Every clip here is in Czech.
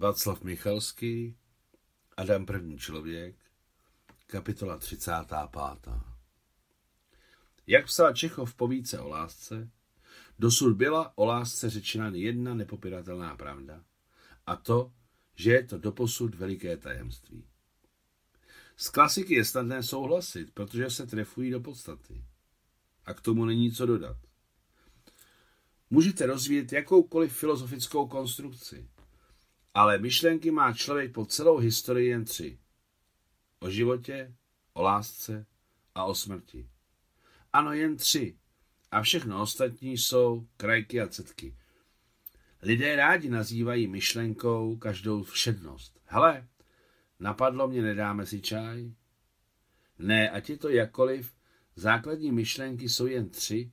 Václav Michalský, Adam první člověk, kapitola 35. Jak psal Čechov v povídce o lásce, dosud byla o lásce řečena jedna nepopiratelná pravda, a to, že je to doposud veliké tajemství. Z klasiky je snadné souhlasit, protože se trefují do podstaty. A k tomu není co dodat. Můžete rozvíjet jakoukoliv filozofickou konstrukci, ale myšlenky má člověk po celou historii jen tři. O životě, o lásce a o smrti. Ano, jen tři. A všechno ostatní jsou krajky a cetky. Lidé rádi nazývají myšlenkou každou všednost. Hele, napadlo mě, nedáme si čaj? Ne, ať je to jakkoliv, základní myšlenky jsou jen tři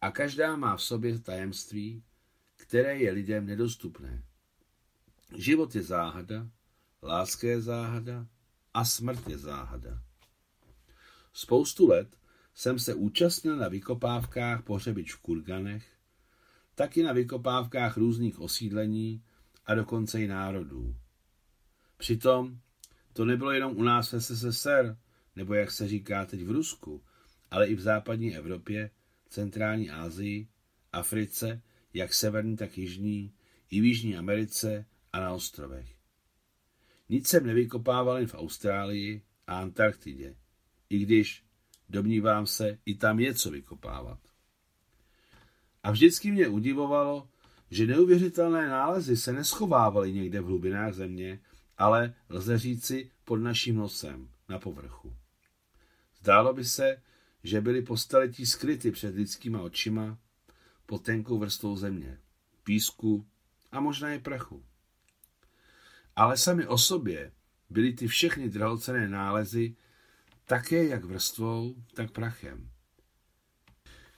a každá má v sobě tajemství, které je lidem nedostupné. Život je záhada, láska je záhada a smrt je záhada. Spoustu let jsem se účastnil na vykopávkách pohřebič v Kurganech, taky na vykopávkách různých osídlení a dokonce i národů. Přitom to nebylo jenom u nás v SSSR, nebo jak se říká teď v Rusku, ale i v západní Evropě, centrální Asii, Africe, jak severní, tak jižní, i v Jižní Americe a na ostrovech. Nic jsem nevykopával jen v Austrálii a Antarktidě, i když, domnívám se, i tam je co vykopávat. A vždycky mě udivovalo, že neuvěřitelné nálezy se neschovávaly někde v hlubinách země, ale lze říci pod naším nosem, na povrchu. Zdálo by se, že byly po staletí skryty před lidskýma očima pod tenkou vrstvou země, písku a možná i prachu. Ale sami o sobě byly ty všechny drahocené nálezy také jak vrstvou, tak prachem.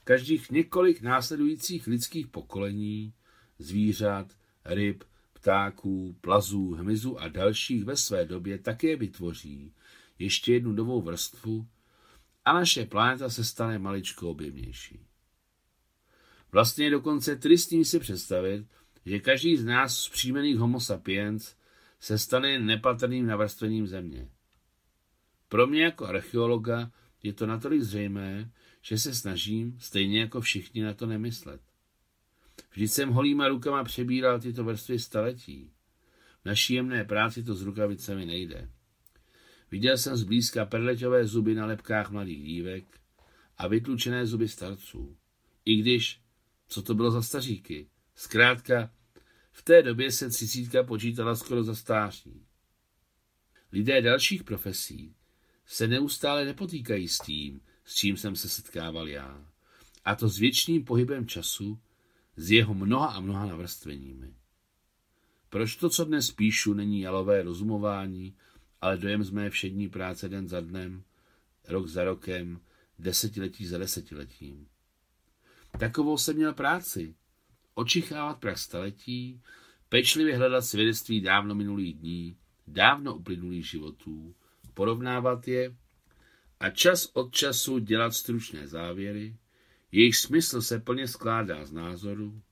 Každých několik následujících lidských pokolení, zvířat, ryb, ptáků, plazů, hmyzu a dalších ve své době také vytvoří ještě jednu novou vrstvu a naše planeta se stane maličko objemnější. Vlastně je dokonce tristní si představit, že každý z nás z příjmených homo sapiens se stane nepatrným navrstvením země. Pro mě jako archeologa je to natolik zřejmé, že se snažím, stejně jako všichni, na to nemyslet. Vždyť jsem holýma rukama přebíral tyto vrstvy staletí. V naší jemné práci to s rukavicemi nejde. Viděl jsem zblízka perleťové zuby na lepkách mladých dívek a vytlučené zuby starců. I když, co to bylo za staříky? Zkrátka, v té době se třicítka počítala skoro za stáří. Lidé dalších profesí se neustále nepotýkají s tím, s čím jsem se setkával já. A to s věčným pohybem času, s jeho mnoha a mnoha navrstveními. Proč to, co dnes píšu, není jalové rozumování, ale dojem z mé všední práce den za dnem, rok za rokem, desetiletí za desetiletím. Takovou jsem měl práci. Očichávat prach staletí, pečlivě hledat svědectví dávno minulých dní, dávno uplynulých životů, porovnávat je a čas od času dělat stručné závěry, jejich smysl se plně skládá z názoru,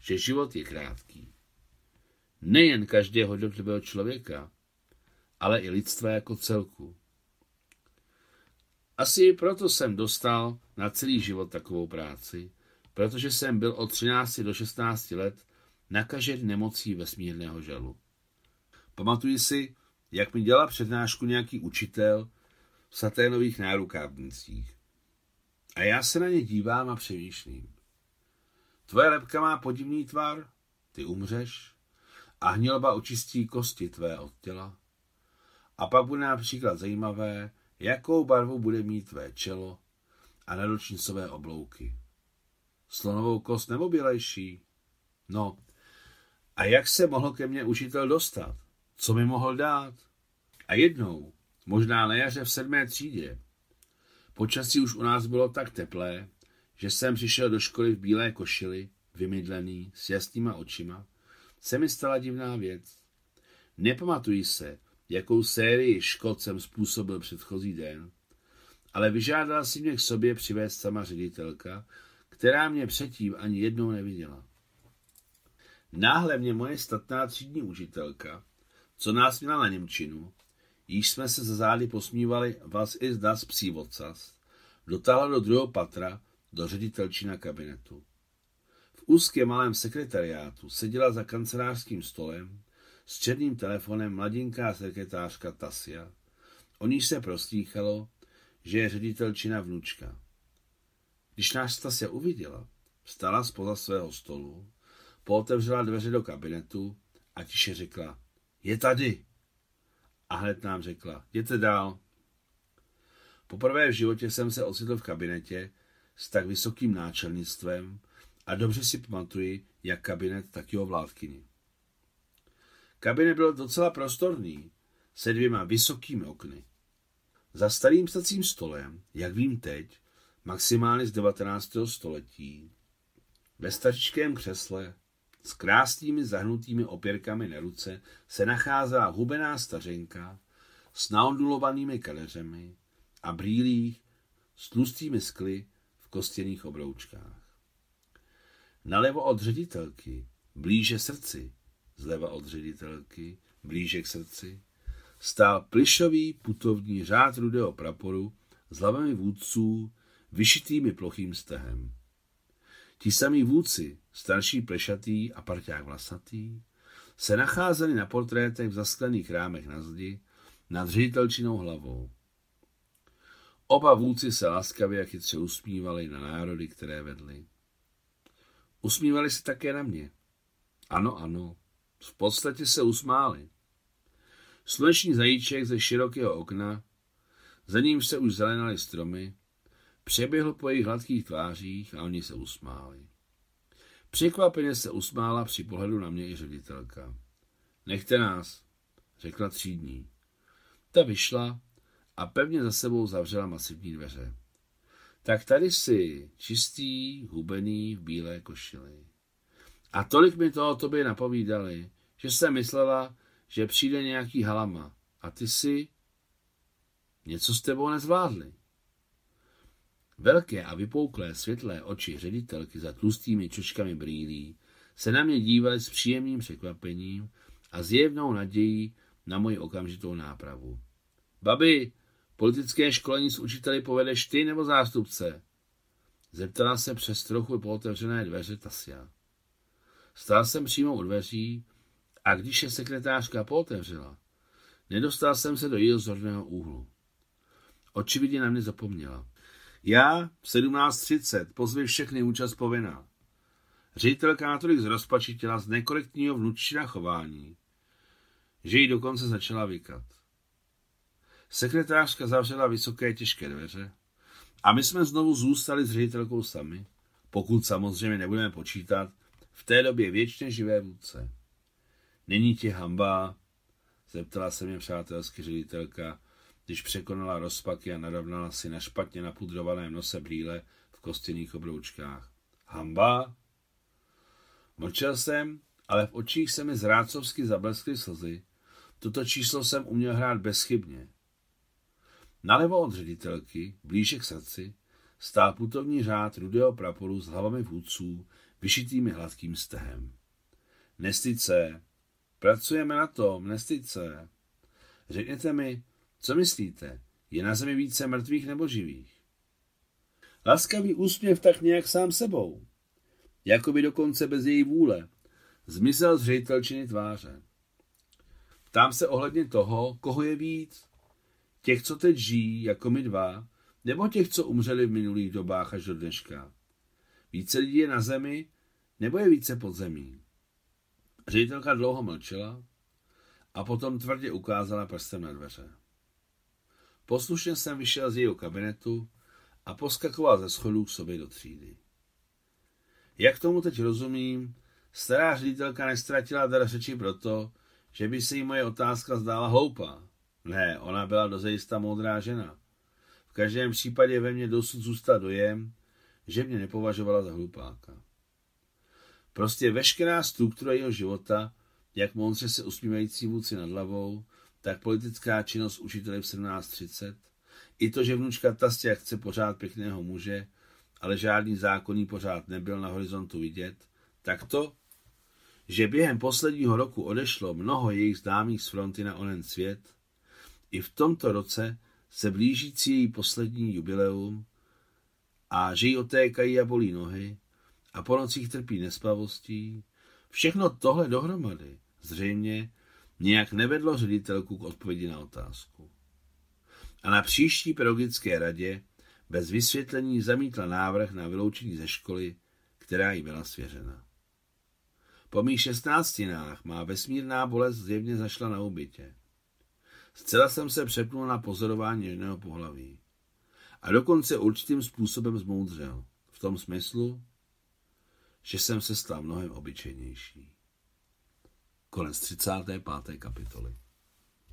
že život je krátký. Nejen každého jednotlivého člověka, ale i lidstva jako celku. Asi proto jsem dostal na celý život takovou práci, protože jsem byl od 13 do 16 let nakažen nemocí vesmírného žalu. Pamatuji si, jak mi dělal přednášku nějaký učitel v saténových nárukávnicích. A já se na ně dívám a přemýšlím. Tvoje lepka má podivný tvar, ty umřeš a hnilba očistí kosti tvé od těla. A pak bude například zajímavé, jakou barvu bude mít tvé čelo a nadočnicové oblouky. Slonovou kost nebo bělejší? No, a jak se mohl ke mně učitel dostat? Co mi mohl dát? A jednou, možná na jaře v sedmé třídě, počasí už u nás bylo tak teplé, že jsem přišel do školy v bílé košili, vymydlený, s jasnýma očima, se mi stala divná věc. Nepamatuji se, jakou sérii škod jsem způsobil předchozí den, ale vyžádala si mě k sobě přivést sama ředitelka, která mě předtím ani jednou neviděla. Náhle mě moje statná třídní učitelka, co nás měla na Němčinu, již jsme se za zády posmívali vás i das přívocas, dotáhla do druhého patra do ředitelčina kabinetu. V úzkém malém sekretariátu seděla za kancelářským stolem s černým telefonem mladinká sekretářka Tasia. O níž se prostýchalo, že je ředitelčina vnučka. Když náš Tasia uviděla, vstala spoza svého stolu, pootevřela dveře do kabinetu a tiše řekla, je tady. A hned nám řekla, jděte dál. Poprvé v životě jsem se ocitl v kabinetě s tak vysokým náčelnictvem a dobře si pamatuji, jak kabinet, tak jeho vládkyni. Kabinet byl docela prostorný, se dvěma vysokými okny. Za starým stacím stolem, jak vím teď, maximálně z 19. století, ve stařičkém křesle s krásnými zahnutými opěrkami na ruce se nacházela hubená stařenka s naondulovanými kadeřemi a brýlích s tlustými skly v kostěných obroučkách. Nalevo od ředitelky, blíže srdci, zleva od ředitelky, blíže k srdci, stál plišový putovní řád rudého praporu s hlavami vůdců vyšitými plochým stehem. Ti samí vůdci, starší plešatý a parťák vlasatý, se nacházeli na portrétech v zasklených rámech na zdi nad ředitelčinou hlavou. Oba vůdci se laskavě a chytře usmívali na národy, které vedli. Usmívali se také na mě. Ano, ano, v podstatě se usmáli. Sluneční zajíček ze širokého okna, za ním se už zelenaly stromy, přeběhl po jejich hladkých tvářích a oni se usmáli. Překvapeně se usmála při pohledu na mě i ředitelka. Nechte nás, řekla třídní. Ta vyšla a pevně za sebou zavřela masivní dveře. Tak tady si, čistý, hubený v bílé košili. A tolik mi toho tobě napovídali, že jsem myslela, že přijde nějaký halama. A ty si něco s tebou nezvládli. Velké a vypouklé světlé oči ředitelky za tlustými čočkami brýlí se na mě dívaly s příjemným překvapením a zjevnou nadějí na moji okamžitou nápravu. Babi, politické školení s učiteli povedeš ty nebo zástupce? Zeptala se přes trochu pootevřené dveře Tasia. Stál jsem přímo u dveří a když je sekretářka pootevřela, nedostal jsem se do jejího zorného úhlu. Očividně na mě zapomněla. Já v 17.30 pozvi všechny účast povinná. Ředitelka natolik zrozpačitila z nekorektního vnučina chování, že jí dokonce začala vykat. Sekretářka zavřela vysoké těžké dveře a my jsme znovu zůstali s ředitelkou sami, pokud samozřejmě nebudeme počítat v té době věčně živé vůdce. Není ti hamba? Zeptala se mě přátelsky ředitelka, když překonala rozpaky a narovnala si na špatně napudrovaném nose brýle v kostěných obroučkách. Hamba? Mlčel jsem, ale v očích se mi zrácovsky zableskly slzy. Toto číslo jsem uměl hrát bezchybně. Nalevo od ředitelky, blíže k srdci, stál putovní řád rudého praporu s hlavami vůdců, vyšitými hladkým stehem. Nestyd se. Pracujeme na tom, nestyd se. Řekněte mi, co myslíte? Je na zemi více mrtvých nebo živých? Laskavý úsměv tak nějak sám sebou. Jakoby dokonce bez její vůle. Zmizel z ředitelčiny tváře. Ptám se ohledně toho, koho je víc. Těch, co teď žijí, jako my dva, nebo těch, co umřeli v minulých dobách až do dneška. Více lidí je na zemi, nebo je více pod zemí? Ředitelka dlouho mlčela a potom tvrdě ukázala prstem na dveře. Poslušně jsem vyšel z jejího kabinetu a poskakoval ze schodů k sobě do třídy. Jak tomu teď rozumím, stará ředitelka nestratila dar řeči proto, že by se jí moje otázka zdála hloupá. Ne, ona byla dozajista moudrá žena. V každém případě ve mně dosud zůstal dojem, že mě nepovažovala za hlupáka. Prostě veškerá struktura jeho života, jak moudře se usmívající vůdci nad hlavou, tak politická činnost učitele v 17.30, i to, že vnučka Tastia chce pořád pěkného muže, ale žádný zákonný pořád nebyl na horizontu vidět, tak to, že během posledního roku odešlo mnoho jejich známých z fronty na onen svět, i v tomto roce se blížící její poslední jubileum a že jí otékají a bolí nohy a po nocích trpí nespavostí, všechno tohle dohromady zřejmě nějak nevedlo ředitelku k odpovědi na otázku. A na příští pedagogické radě bez vysvětlení zamítla návrh na vyloučení ze školy, která jí byla svěřena. Po mých šestnáctinách má vesmírná bolest zjevně zašla na ubytě. Zcela jsem se přepnul na pozorování něžného pohlaví. A dokonce určitým způsobem zmoudřel. V tom smyslu, že jsem se stal mnohem obyčejnější. Konec 35. kapitoly.